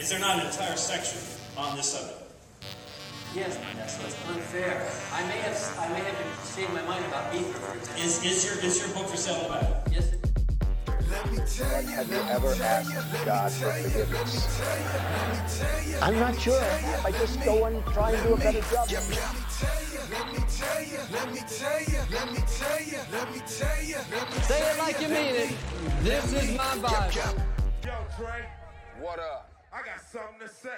Is there not an entire section on this subject? Yes, but that's unfair. I may have I may have changed my mind about beef, for example. Is, is your is your book for sale back? Yes. it- Have you ever asked God for forgiveness? I'm not sure. I just go and try and do a better job. Say it like you mean it. This is my Bible. Yo, Trey, What up? Something to say.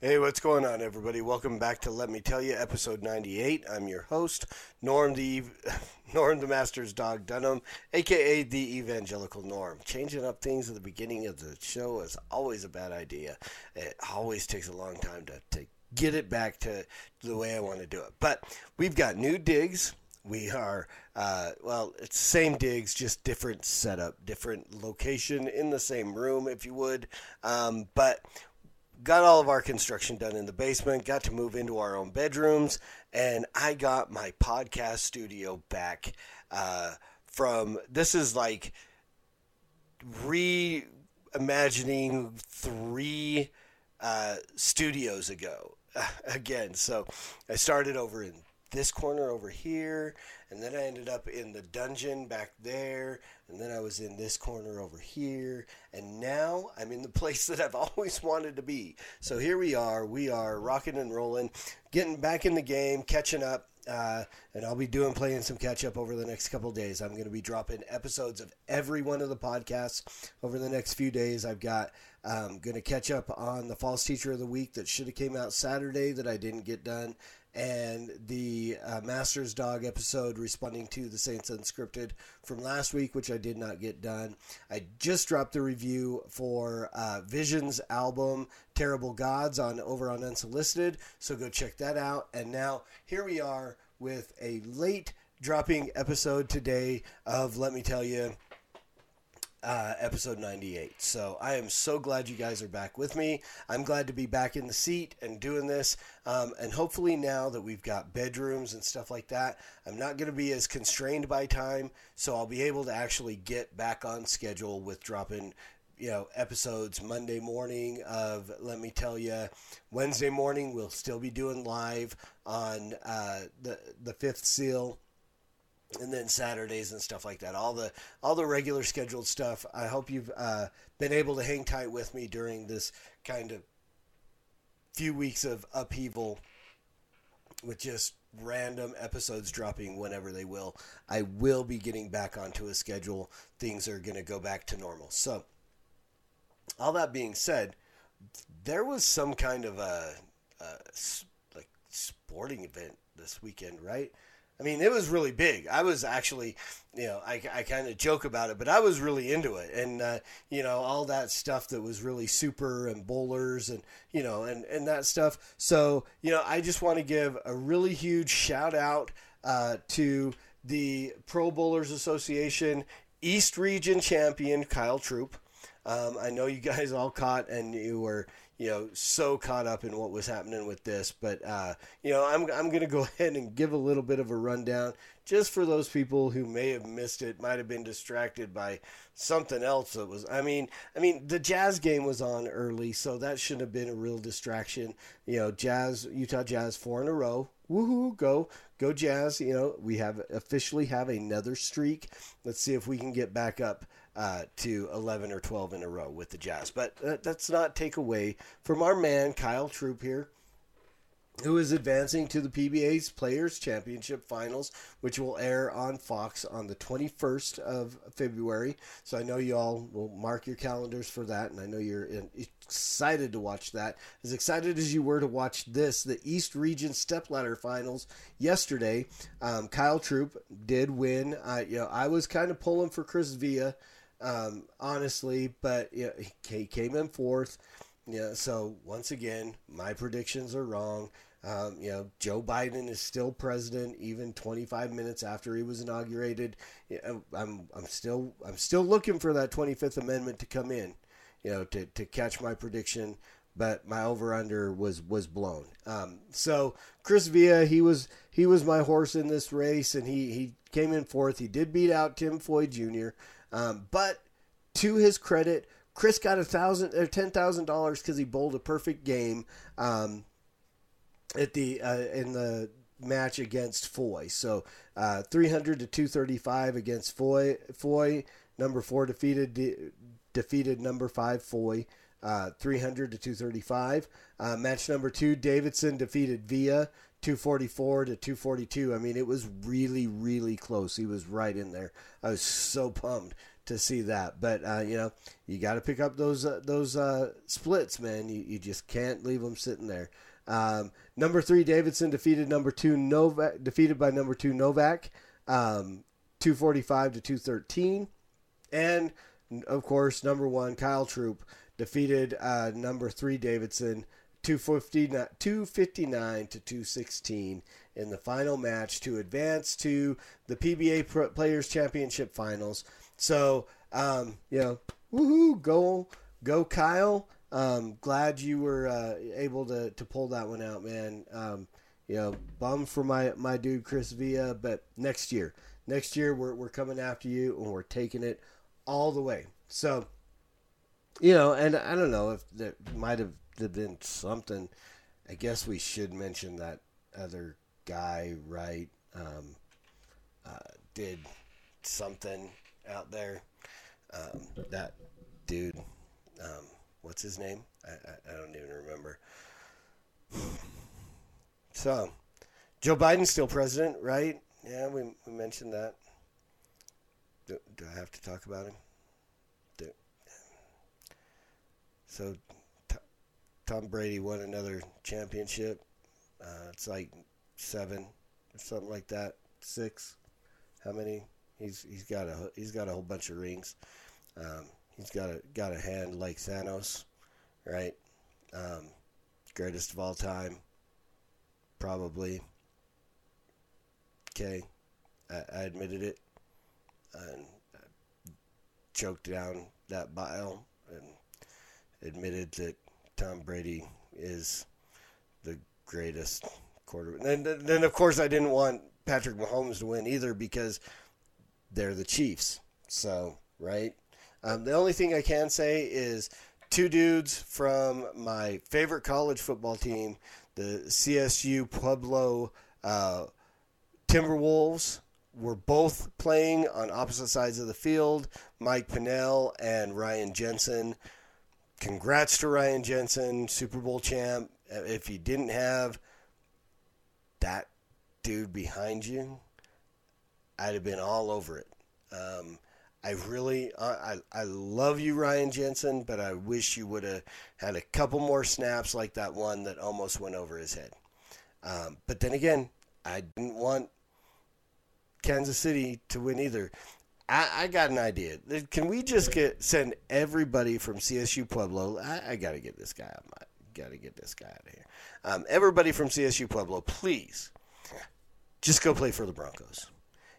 Hey, what's going on, everybody? Welcome back to Let Me Tell You, episode 98. I'm your host, Norm the Norm the Master's Dog Dunham, aka the Evangelical Norm. Changing up things at the beginning of the show is always a bad idea. It always takes a long time to, to get it back to the way I want to do it. But we've got new digs. We are, uh, well, it's same digs, just different setup, different location in the same room, if you would. Um, but got all of our construction done in the basement, got to move into our own bedrooms, and I got my podcast studio back uh, from this is like reimagining three uh, studios ago again. So I started over in this corner over here, and then I ended up in the dungeon back there, and then I was in this corner over here, and now I'm in the place that I've always wanted to be. So here we are. We are rocking and rolling, getting back in the game, catching up. Uh, and I'll be doing playing some catch up over the next couple days. I'm going to be dropping episodes of every one of the podcasts over the next few days. I've got um, going to catch up on the false teacher of the week that should have came out Saturday that I didn't get done, and the uh, Master's Dog episode responding to the Saints Unscripted from last week, which I did not get done. I just dropped the review for uh, Vision's album Terrible Gods on over on Unsolicited, so go check that out. And now here we are with a late dropping episode today of Let Me Tell You uh, episode 98. So I am so glad you guys are back with me. I'm glad to be back in the seat and doing this. Um, and hopefully, now that we've got bedrooms and stuff like that, I'm not going to be as constrained by time. So I'll be able to actually get back on schedule with dropping. You know, episodes Monday morning of Let Me Tell You. Wednesday morning, we'll still be doing live on uh, the the Fifth Seal and then Saturdays and stuff like that. All the all the regular scheduled stuff. I hope you've uh, been able to hang tight with me during this kind of few weeks of upheaval with just random episodes dropping whenever they will. I will be getting back onto a schedule. Things are going to go back to normal. So, all that being said, there was some kind of a like sporting event this weekend, right? I mean, it was really big. I was actually, you know, I, I kind of joke about it, but I was really into it. And, uh, you know, all that stuff that was really super and bowlers and, you know, and, and that stuff. So, you know, I just want to give a really huge shout out uh, to the Pro Bowlers Association East Region champion, Kyle Troup. Um, I know you guys all caught and you were, you know, so caught up in what was happening with this, but uh, you know, I'm I'm gonna go ahead and give a little bit of a rundown just for those people who may have missed it, might have been distracted by something else that was. I mean, I mean, the Jazz game was on early, so that shouldn't have been a real distraction. You know, Jazz, Utah Jazz, four in a row. Woohoo! Go, go, Jazz! You know, we have officially have another streak. Let's see if we can get back up uh, to 11 or 12 in a row with the Jazz. But uh, that's not take away from our man Kyle Troup here, who is advancing to the PBA's Players Championship Finals, which will air on Fox on the 21st of February. So I know you all will mark your calendars for that, and I know you're excited to watch that. As excited as you were to watch this, the East Region Stepladder Finals yesterday. Um, Kyle Troup did win. I, you know, I was kind of pulling for Chris Via, um, honestly, but you know, he came in fourth. Yeah, so once again, my predictions are wrong. Um, you know, Joe Biden is still president even 25 minutes after he was inaugurated. You know, I'm I'm still I'm still looking for that 25th Amendment to come in, you know, to, to catch my prediction. But my over under was was blown. Um, so Chris Via, he was he was my horse in this race, and he he came in fourth. He did beat out Tim Foy Jr. Um, but to his credit, Chris got a thousand or ten thousand dollars because he bowled a perfect game um, at the uh, in the match against Foy. So uh, 300 to 235 against Foy. Foy number four defeated de- defeated number five Foy. Uh, 300 to 235. Uh, match number two, Davidson defeated Via 244 to 242. I mean, it was really, really close. He was right in there. I was so pumped to see that. But uh, you know, you got to pick up those uh, those uh, splits, man. You, you just can't leave them sitting there. Um, number three, Davidson defeated number two Novak, defeated by number two Novak, um, 245 to 213. And of course, number one, Kyle Troup defeated uh, number three Davidson 259, 259 to 216 in the final match to advance to the PBA Players Championship Finals. So, um, you know, woohoo, go, go, Kyle. Um, glad you were uh, able to, to pull that one out, man. Um, you know, bum for my, my dude Chris Via, but next year, next year we're, we're coming after you and we're taking it all the way. So, you know, and I don't know if that might have been something. I guess we should mention that other guy, right? Um, uh, did something out there. Um, that dude, um, what's his name? I, I, I don't even remember. So, Joe Biden's still president, right? Yeah, we, we mentioned that. Do, do I have to talk about him? Do, so, Tom Brady won another championship. Uh, it's like seven or something like that. Six. How many? He's he's got a he's got a whole bunch of rings. Um, he's got a got a hand like Thanos, right? Um, greatest of all time, probably. Okay, I, I admitted it, and I choked down that bile and admitted that Tom Brady is the greatest quarterback. And then, of course, I didn't want Patrick Mahomes to win either because they're the Chiefs. So, right? Um, the only thing I can say is two dudes from my favorite college football team, the CSU Pueblo uh, ThunderWolves, were both playing on opposite sides of the field. Mike Pennel and Ryan Jensen. Congrats to Ryan Jensen, Super Bowl champ. If you didn't have that dude behind you, I'd have been all over it. Um, I really, I, I love you, Ryan Jensen, but I wish you would have had a couple more snaps like that one that almost went over his head. Um, but then again, I didn't want Kansas City to win either. I, I got an idea. Can we just get send everybody from CSU Pueblo? I, I got to get this guy out. My, got to get this guy out of here. Um, everybody from CSU Pueblo, please, just go play for the Broncos.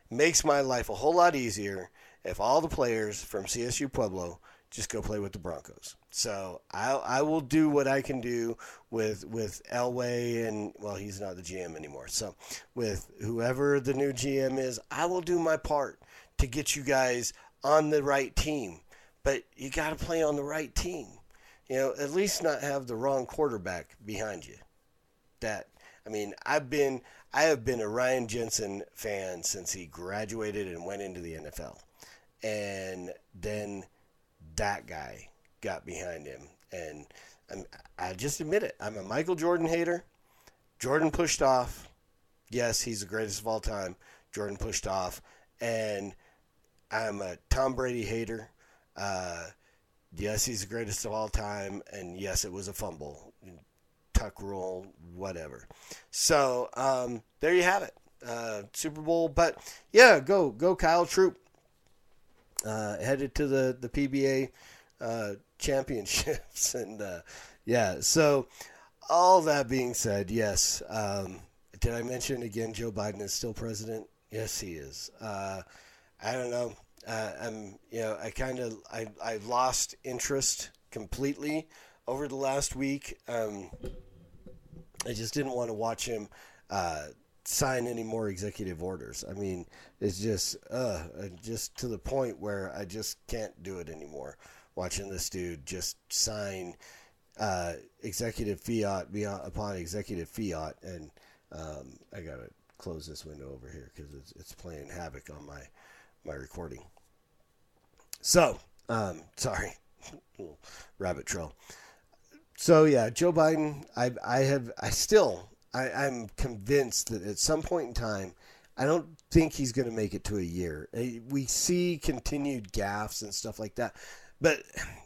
Makes my life a whole lot easier if all the players from CSU Pueblo just go play with the Broncos. So I I will do what I can do with with Elway and well he's not the GM anymore. So with whoever the new GM is, I will do my part to get you guys on the right team. But you got to play on the right team. You know, at least not have the wrong quarterback behind you. That I mean, I've been I have been a Ryan Jensen fan since he graduated and went into the NFL. And then that guy got behind him. And I'm, I just admit it. I'm a Michael Jordan hater. Jordan pushed off. Yes, he's the greatest of all time. Jordan pushed off. And I'm a Tom Brady hater. Uh, yes, he's the greatest of all time. And yes, it was a fumble. Tuck rule, whatever. So um, there you have it. Uh, Super Bowl. But yeah, go, go Kyle Troup. Uh, headed to the, the PBA uh, championships. and uh, yeah, so all that being said, yes. Um, did I mention again Joe Biden is still president? Yes, he is. I don't know. Uh, I'm, you know, I kind of, I, I lost interest completely over the last week. Um, I just didn't want to watch him uh, sign any more executive orders. I mean, it's just uh just to the point where I just can't do it anymore. Watching this dude just sign uh, executive fiat beyond, upon executive fiat, and um, I gotta close this window over here because it's, it's playing havoc on my my recording. So, um, sorry, rabbit trail. So yeah, Joe Biden. I I have I still I, I'm convinced that at some point in time, I don't think he's going to make it to a year. We see continued gaffes and stuff like that. But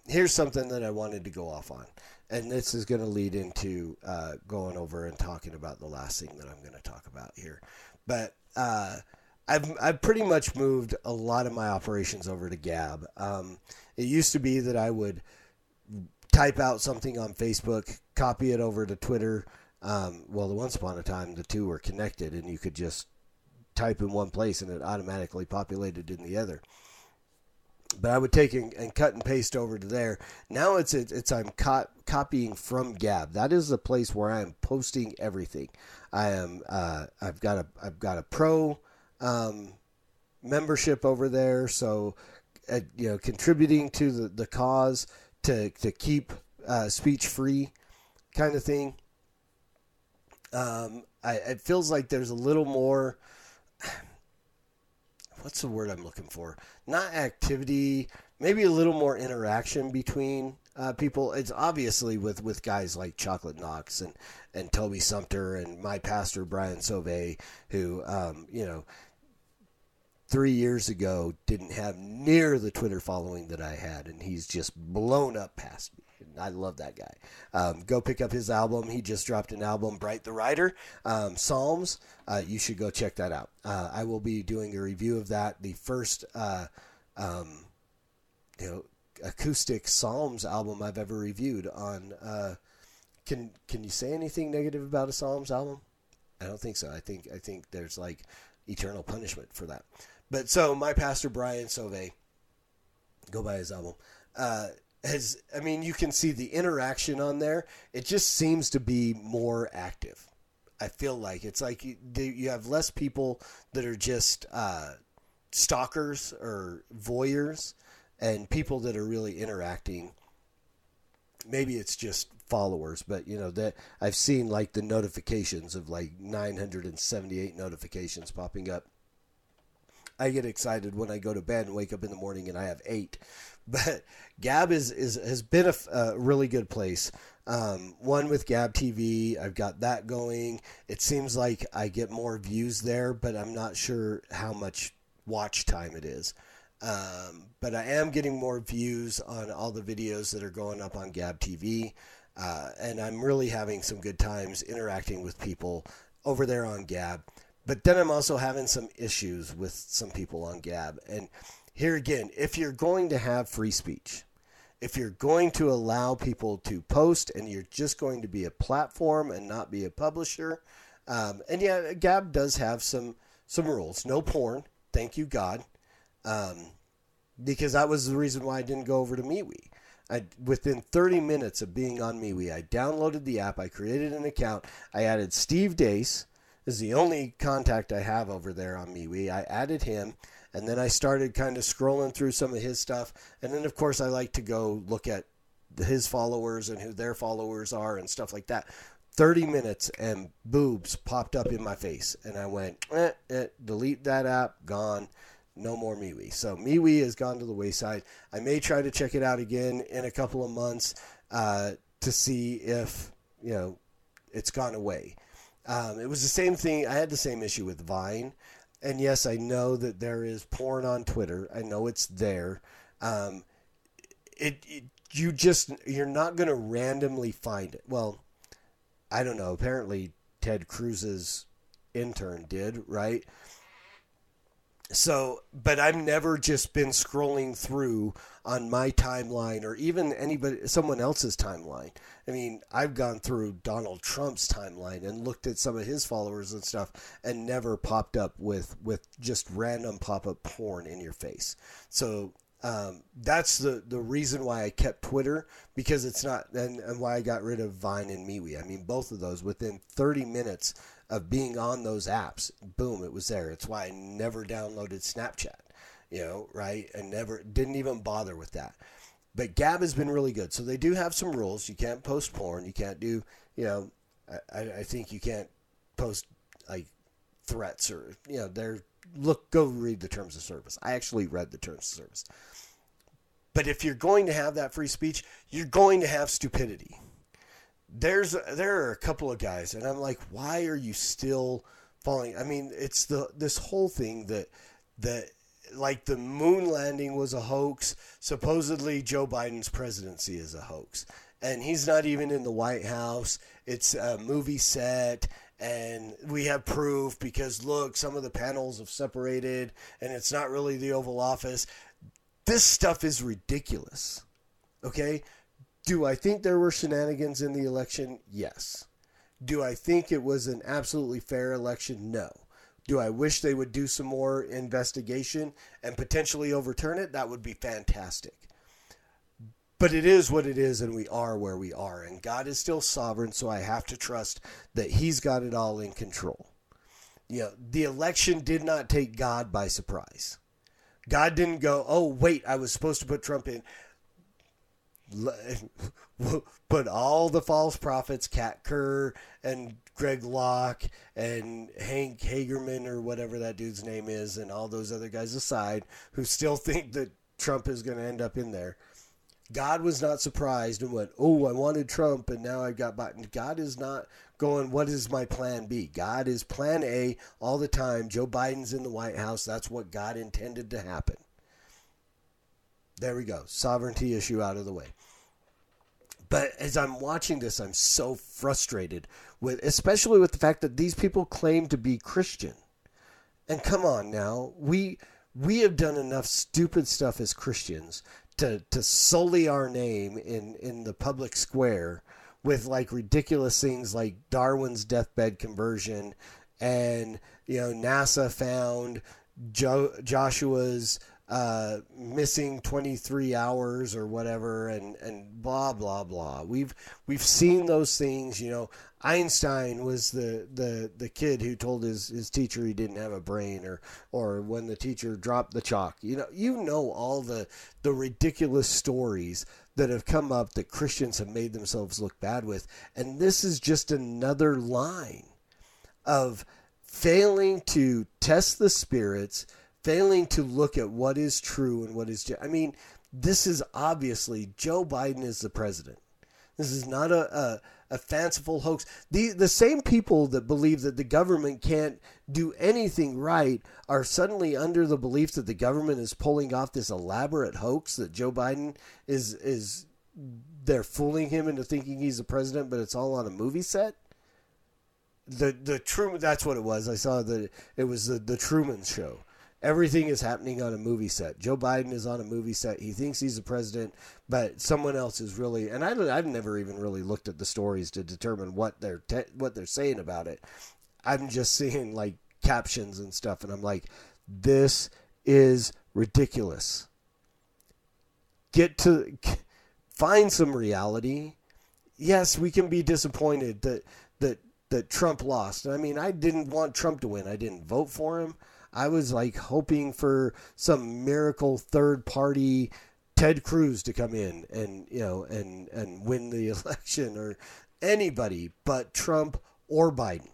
here's something that I wanted to go off on. And this is going to lead into uh, going over and talking about the last thing that I'm going to talk about here. But uh, I've, I've pretty much moved a lot of my operations over to Gab. Um, it used to be that I would type out something on Facebook, copy it over to Twitter. Um, well, the once upon a time, the two were connected, and you could just type in one place and it automatically populated in the other. But I would take and, and cut and paste over to there. Now it's it's, it's I'm co- copying from Gab. That is the place where I am posting everything. I am uh, I've got a I've got a pro um, membership over there, so uh, you know contributing to the, the cause to to keep uh, speech free, kind of thing. Um, I, it feels like there's a little more. What's the word I'm looking for? Not activity, maybe a little more interaction between uh, people. It's obviously with, with guys like Chocolate Knox and, and Toby Sumpter and my pastor Brian Sauvé, who um, you know three years ago didn't have near the Twitter following that I had, and he's just blown up past me. I love that guy. Um, go pick up his album. He just dropped an album, Bright the Writer, um, Psalms. Uh, you should go check that out. Uh, I will be doing a review of that. The first, uh, um, you know, acoustic Psalms album I've ever reviewed on. Uh, can Can you say anything negative about a Psalms album? I don't think so. I think I think there's like eternal punishment for that. But so my pastor Brian Sauvé, go buy his album. Uh, has I mean you can see the interaction on there. It just seems to be more active. I feel like it's like you, you have less people that are just uh, stalkers or voyeurs, and people that are really interacting. Maybe it's just followers, but you know that I've seen like the notifications of like 978 notifications popping up I get excited when I go to bed and wake up in the morning and I have eight. But Gab is, is has been a, a really good place. Um, one with Gab TV, I've got that going. It seems like I get more views there, but I'm not sure how much watch time it is. Um, but I am getting more views on all the videos that are going up on Gab TV. Uh, and I'm really having some good times interacting with people over there on Gab. But then I'm also having some issues with some people on Gab. And here again, if you're going to have free speech, if you're going to allow people to post and you're just going to be a platform and not be a publisher, um, and yeah, Gab does have some some rules. No porn, thank you God, um, because that was the reason why I didn't go over to MeWe. I, within 30 minutes of being on MeWe, I downloaded the app, I created an account, I added Steve Deace, is the only contact I have over there on MeWe. I added him, and then I started kind of scrolling through some of his stuff, and then of course I like to go look at his followers and who their followers are and stuff like that. 30 minutes and boobs popped up in my face, and I went, eh, eh, delete that app, gone. No more MeWe. So MeWe has gone to the wayside. I may try to check it out again in a couple of months uh, to see if you know it's gone away. Um, it was the same thing. I had the same issue with Vine. And yes, I know that there is porn on Twitter. I know it's there. Um, it, it you just you're not going to randomly find it. Well, I don't know. Apparently, Ted Cruz's intern did right. So, but I've never just been scrolling through on my timeline or even anybody, someone else's timeline. I mean, I've gone through Donald Trump's timeline and looked at some of his followers and stuff, and never popped up with with just random pop up porn in your face. So um, that's the the reason why I kept Twitter because it's not, and, and why I got rid of Vine and MeWe. I mean, both of those within 30 minutes of being on those apps. Boom, it was there. It's why I never downloaded Snapchat. You know, right? I never didn't even bother with that. But Gab has been really good. So they do have some rules. You can't post porn. You can't do, you know, I, I think you can't post like threats or you know they're look go read the terms of service i actually read the terms of service but if you're going to have that free speech you're going to have stupidity there's there are a couple of guys and i'm like why are you still falling? I mean it's the this whole thing that that like the moon landing was a hoax. Supposedly joe biden's presidency is a hoax. And he's not even in the white house. It's a movie set and we have proof because look some of the panels have separated and it's not really the oval office. This stuff is ridiculous okay do i think there were shenanigans in the election yes do i think it was an absolutely fair election no do i wish they would do some more investigation and potentially overturn it that would be fantastic but it is what it is, and we are where we are. And God is still sovereign, so I have to trust that He's got it all in control. You know, the election did not take God by surprise. God didn't go, oh, wait, I was supposed to put Trump in. Put all the false prophets, Kat Kerr and Greg Locke and Hank Hagerman or whatever that dude's name is, and all those other guys aside who still think that Trump is going to end up in there God was not surprised and went, "Oh, I wanted Trump, and now I've got Biden." God is not going, "What is my plan B?" God is plan A all the time. Joe Biden's in the White House. That's what God intended to happen. There we go. Sovereignty issue out of the way. But as I'm watching this, I'm so frustrated with, especially with the fact that these people claim to be Christian. And come on now, we we have done enough stupid stuff as Christians to to sully our name in in the public square with like ridiculous things like Darwin's deathbed conversion and you know NASA found jo- Joshua's uh, missing 23 hours or whatever and and blah blah blah. We've we've seen those things you know. Einstein was the, the, the kid who told his, his teacher he didn't have a brain or or when the teacher dropped the chalk. You know you know all the the ridiculous stories that have come up that Christians have made themselves look bad with. And this is just another line of failing to test the spirits failing to look at what is true and what is. I mean, this is obviously Joe Biden is the president. This is not a, a, a, fanciful hoax. The, the same people that believe that the government can't do anything right are suddenly under the belief that the government is pulling off this elaborate hoax that Joe Biden is is they're fooling him into thinking he's the president, but it's all on a movie set. The the Truman that's what it was. I saw that it was the, the Truman show everything is happening on a movie set. Joe Biden is on a movie set. He thinks he's the president, but someone else is really. And I, I've never even really looked at the stories to determine what they're te- what they're saying about it. I'm just seeing like captions and stuff, and I'm like, this is ridiculous. Get to find some reality. Yes, we can be disappointed that that that Trump lost. I mean, I didn't want Trump to win. I didn't vote for him. I was like hoping for some miracle third party Ted Cruz to come in and you know and and win the election or anybody but Trump or Biden.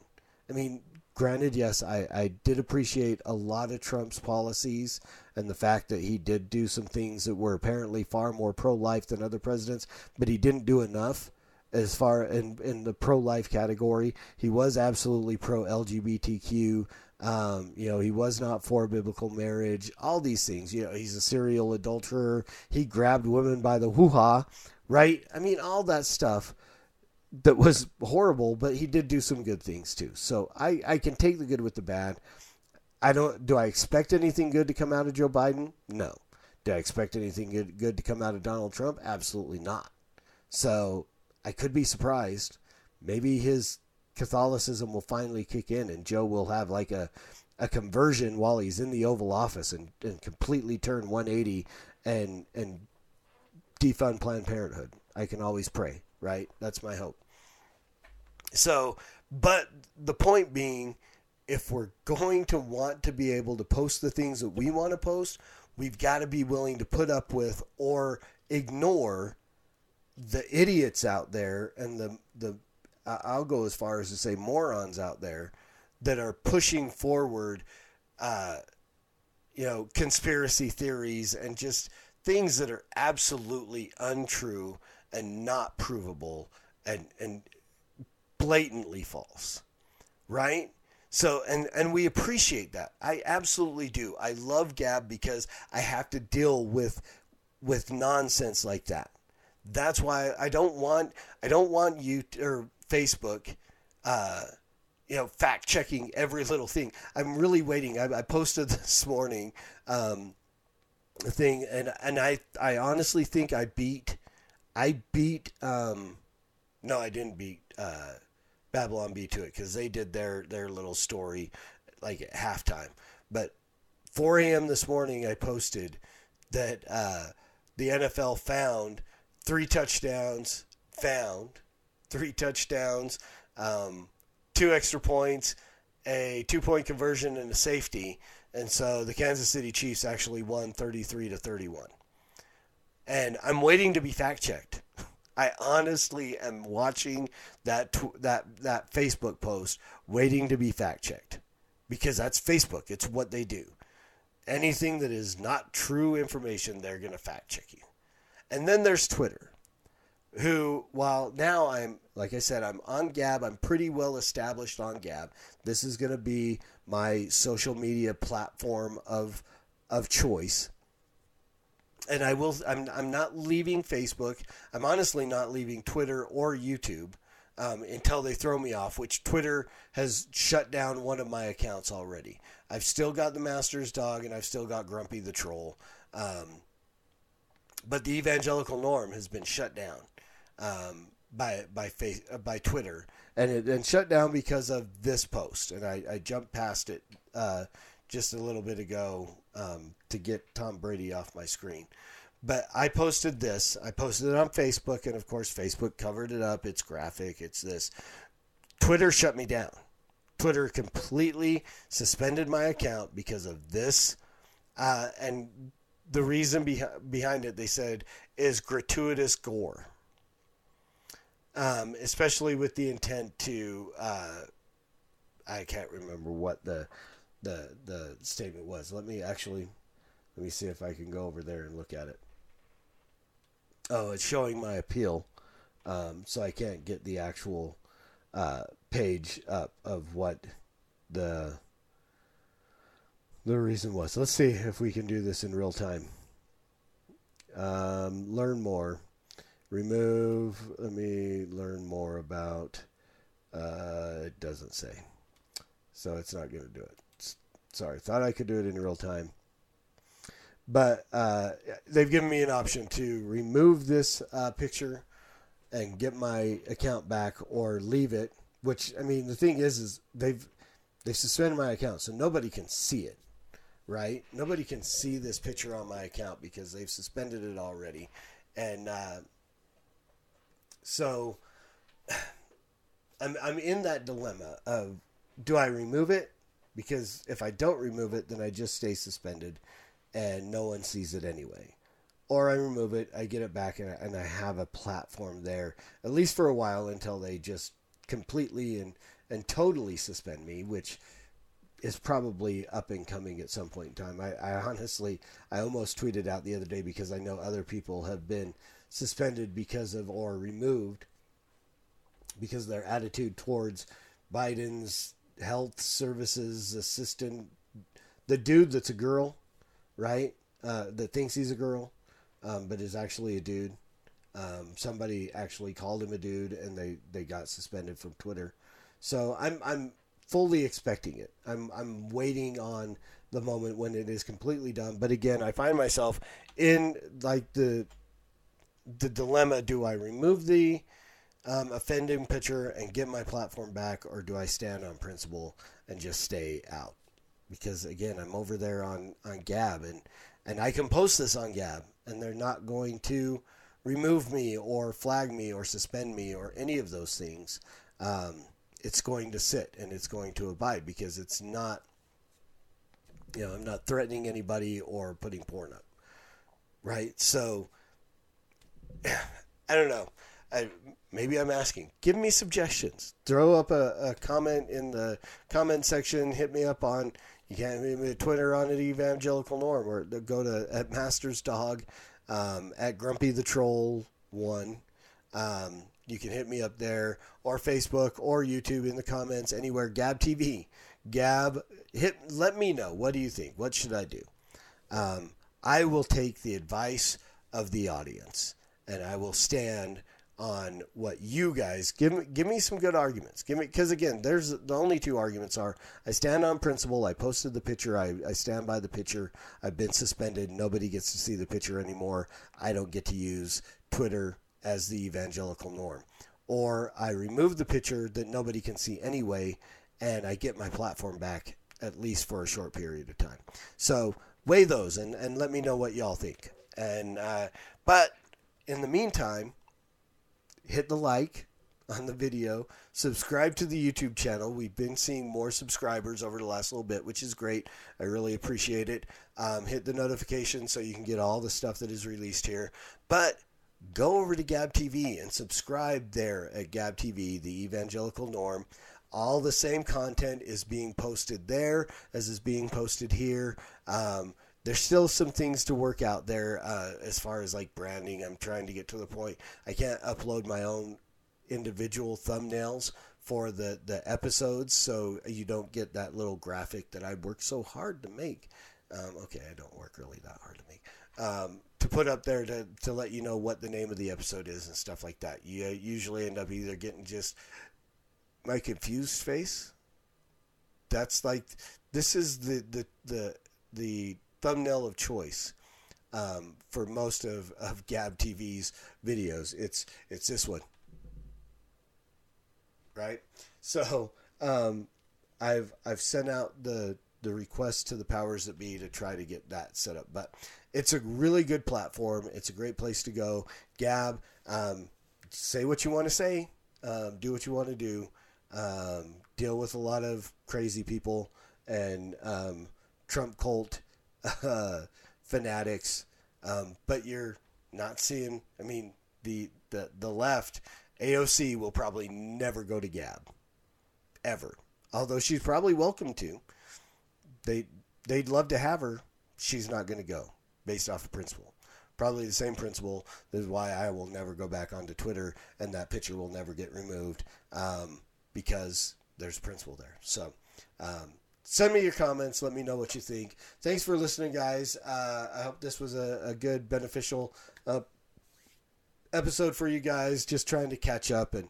I mean, granted, yes, I, I did appreciate a lot of Trump's policies and the fact that he did do some things that were apparently far more pro life than other presidents, but he didn't do enough as far in in the pro life category. He was absolutely pro LGBTQ. Um, you know, he was not for biblical marriage. All these things. You know, he's a serial adulterer. He grabbed women by the hoo ha, right? I mean, all that stuff that was horrible, but he did do some good things too. So I, I can take the good with the bad. I don't. Do I expect anything good to come out of Joe Biden? No. Do I expect anything good, good to come out of Donald Trump? Absolutely not. So I could be surprised. Maybe his Catholicism will finally kick in and Joe will have like a a conversion while he's in the Oval Office and, and completely turn 180 and and defund Planned Parenthood. I can always pray, right? That's my hope. So, But the point being, if we're going to want to be able to post the things that we want to post, we've got to be willing to put up with or ignore the idiots out there and the the I'll go as far as to say morons out there that are pushing forward uh, you know conspiracy theories and just things that are absolutely untrue and not provable and and blatantly false right? So and and we appreciate that. I absolutely do. I love gab because i have to deal with with nonsense like that. That's why i don't want i don't want you to, or facebook uh you know fact checking every little thing i'm really waiting i, I posted this morning um a thing and and i i honestly think i beat i beat um no i didn't beat uh Babylon Bee to it because they did their their little story like at halftime. But 4 a.m. this morning, I posted that uh, the NFL found three touchdowns, found three touchdowns, um, two extra points, a two point conversion, and a safety. And so the Kansas City Chiefs actually won 33 to 31. And I'm waiting to be fact checked. I honestly am watching that tw- that that Facebook post, waiting to be fact checked, because that's Facebook. It's what they do. Anything that is not true information, they're going to fact check you. And then there's Twitter, who, while now I'm like I said, I'm on Gab. I'm pretty well established on Gab. This is going to be my social media platform of of choice and I will. I'm. I'm not leaving Facebook. I'm honestly not leaving Twitter or YouTube um, until they throw me off. Which Twitter has shut down one of my accounts already. I've still got the Masters dog, and I've still got Grumpy the troll. Um, but the evangelical norm has been shut down um, by by face, uh, by Twitter, and it and shut down because of this post. And I, I jumped past it uh, just a little bit ago um, to get Tom Brady off my screen. But I posted this. I posted it on Facebook, and of course, Facebook covered it up. It's graphic. It's this. Twitter shut me down. Twitter completely suspended my account because of this. Uh, and the reason beh- behind it, they said, is gratuitous gore. Um, especially with the intent to, uh, I can't remember what the the the statement was. Let me actually let me see if I can go over there and look at it. Oh, it's showing my appeal, um, so I can't get the actual uh, page up of what the the reason was. Let's see if we can do this in real time. Um, learn more. Remove. Let me learn more about. Uh, it doesn't say, so it's not going to do it. Sorry, thought I could do it in real time, but uh, they've given me an option to remove this uh, picture and get my account back, or leave it. Which I mean, the thing is, is they've they've suspended my account, so nobody can see it right? Nobody can see this picture on my account because they've suspended it already. And uh, so I'm, I'm in that dilemma of do I remove it? Because if I don't remove it, then I just stay suspended and no one sees it anyway. Or I remove it, I get it back, and I, and I have a platform there, at least for a while until they just completely and, and totally suspend me, which is probably up and coming at some point in time. I, I honestly, I almost tweeted out the other day because I know other people have been suspended because of or removed because of their attitude towards Biden's health services assistant, the dude that's a girl, right? Uh, that thinks he's a girl, um, but is actually a dude. Um, somebody actually called him a dude, and they, they got suspended from Twitter. So I'm I'm fully expecting it. I'm I'm waiting on the moment when it is completely done. But again, I find myself in like the the dilemma: do I remove the um, offending picture and get my platform back, or do I stand on principle and just stay out? Because again, I'm over there on on Gab, and and I can post this on Gab, and they're not going to remove me or flag me or suspend me or any of those things. Um, it's going to sit and it's going to abide because it's not you know, I'm not threatening anybody or putting porn up. Right? So I don't know. I, maybe I'm asking. Give me suggestions. Throw up a, a comment in the comment section. Hit me up on you can hit me Twitter on at Evangelical Norm or go to at Masters Dog, um, at Grumpy the Troll one. Um, you can hit me up there or Facebook or YouTube in the comments anywhere. Gab TV, Gab. Hit. Let me know. What do you think? What should I do? Um, I will take the advice of the audience and I will stand on what you guys give me give me some good arguments. Give me because again there's the only two arguments are i stand on principle i posted the picture I, I stand by the picture i've been suspended nobody gets to see the picture anymore i don't get to use twitter as the evangelical norm. Or i remove the picture that nobody can see anyway and i get my platform back at least for a short period of time. So weigh those and, and let me know what y'all think. And uh, but in the meantime hit the like on the video, subscribe to the YouTube channel. We've been seeing more subscribers over the last little bit, which is great. I really appreciate it. Um, hit the notification so you can get all the stuff that is released here. But go over to Gab TV and subscribe there at Gab TV, the Evangelical Norm. All the same content is being posted there as is being posted here. Um, there's still some things to work out there uh, as far as like branding. I'm trying to get to the point. I can't upload my own individual thumbnails for the, the episodes, so you don't get that little graphic that I worked so hard to make. Um, okay, I don't work really that hard to make. Um, to put up there to, to let you know what the name of the episode is and stuff like that. You usually end up either getting just my confused face. That's like this is the the the the thumbnail of choice um, for most of, of Gab TV's videos. It's it's this one, right? So um, I've I've sent out the the request to the powers that be to try to get that set up. But it's a really good platform. It's a great place to go. Gab, um, say what you want to say, um, do what you want to do, um, deal with a lot of crazy people and um, Trump cult uh, fanatics, um, but you're not seeing. I mean, the the the left AOC will probably never go to Gab, ever. Although she's probably welcome to. They they'd love to have her. She's not going to go based off of principle. Probably the same principle. This is why I will never go back onto Twitter, and that picture will never get removed um, because there's principle there. So. Um, send me your comments. Let me know what you think. Thanks for listening, guys. Uh, I hope this was a, a good, beneficial uh, episode for you guys. Just trying to catch up and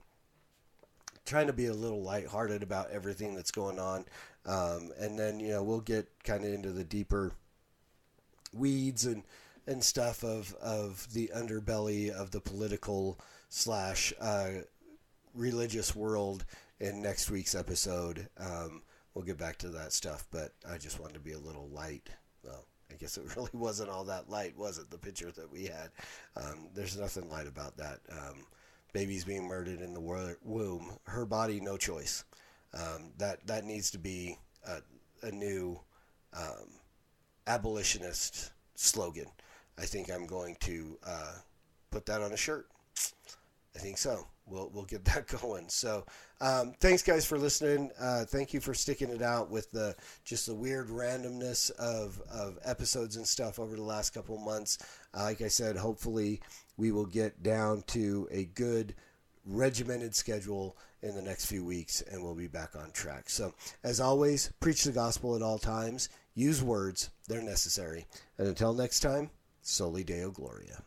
trying to be a little lighthearted about everything that's going on. Um, and then, you know, we'll get kind of into the deeper weeds and, and stuff of, of the underbelly of the political slash uh, religious world in next week's episode. Um, we'll get back to that stuff, but I just wanted to be a little light. Well, I guess it really wasn't all that light, was it? The picture that we had. Um, there's nothing light about that. Um, babies being murdered in the womb. Her body, no choice. Um, that that needs to be a, a new um, abolitionist slogan. I think I'm going to uh, put that on a shirt. I think so we'll we'll get that going. So, um, thanks guys for listening. Uh, thank you for sticking it out with the just the weird randomness of of episodes and stuff over the last couple months. Uh, like I said, hopefully we will get down to a good regimented schedule in the next few weeks and we'll be back on track. So, as always, preach the gospel at all times. Use words, they're necessary. And until next time, Soli Deo Gloria.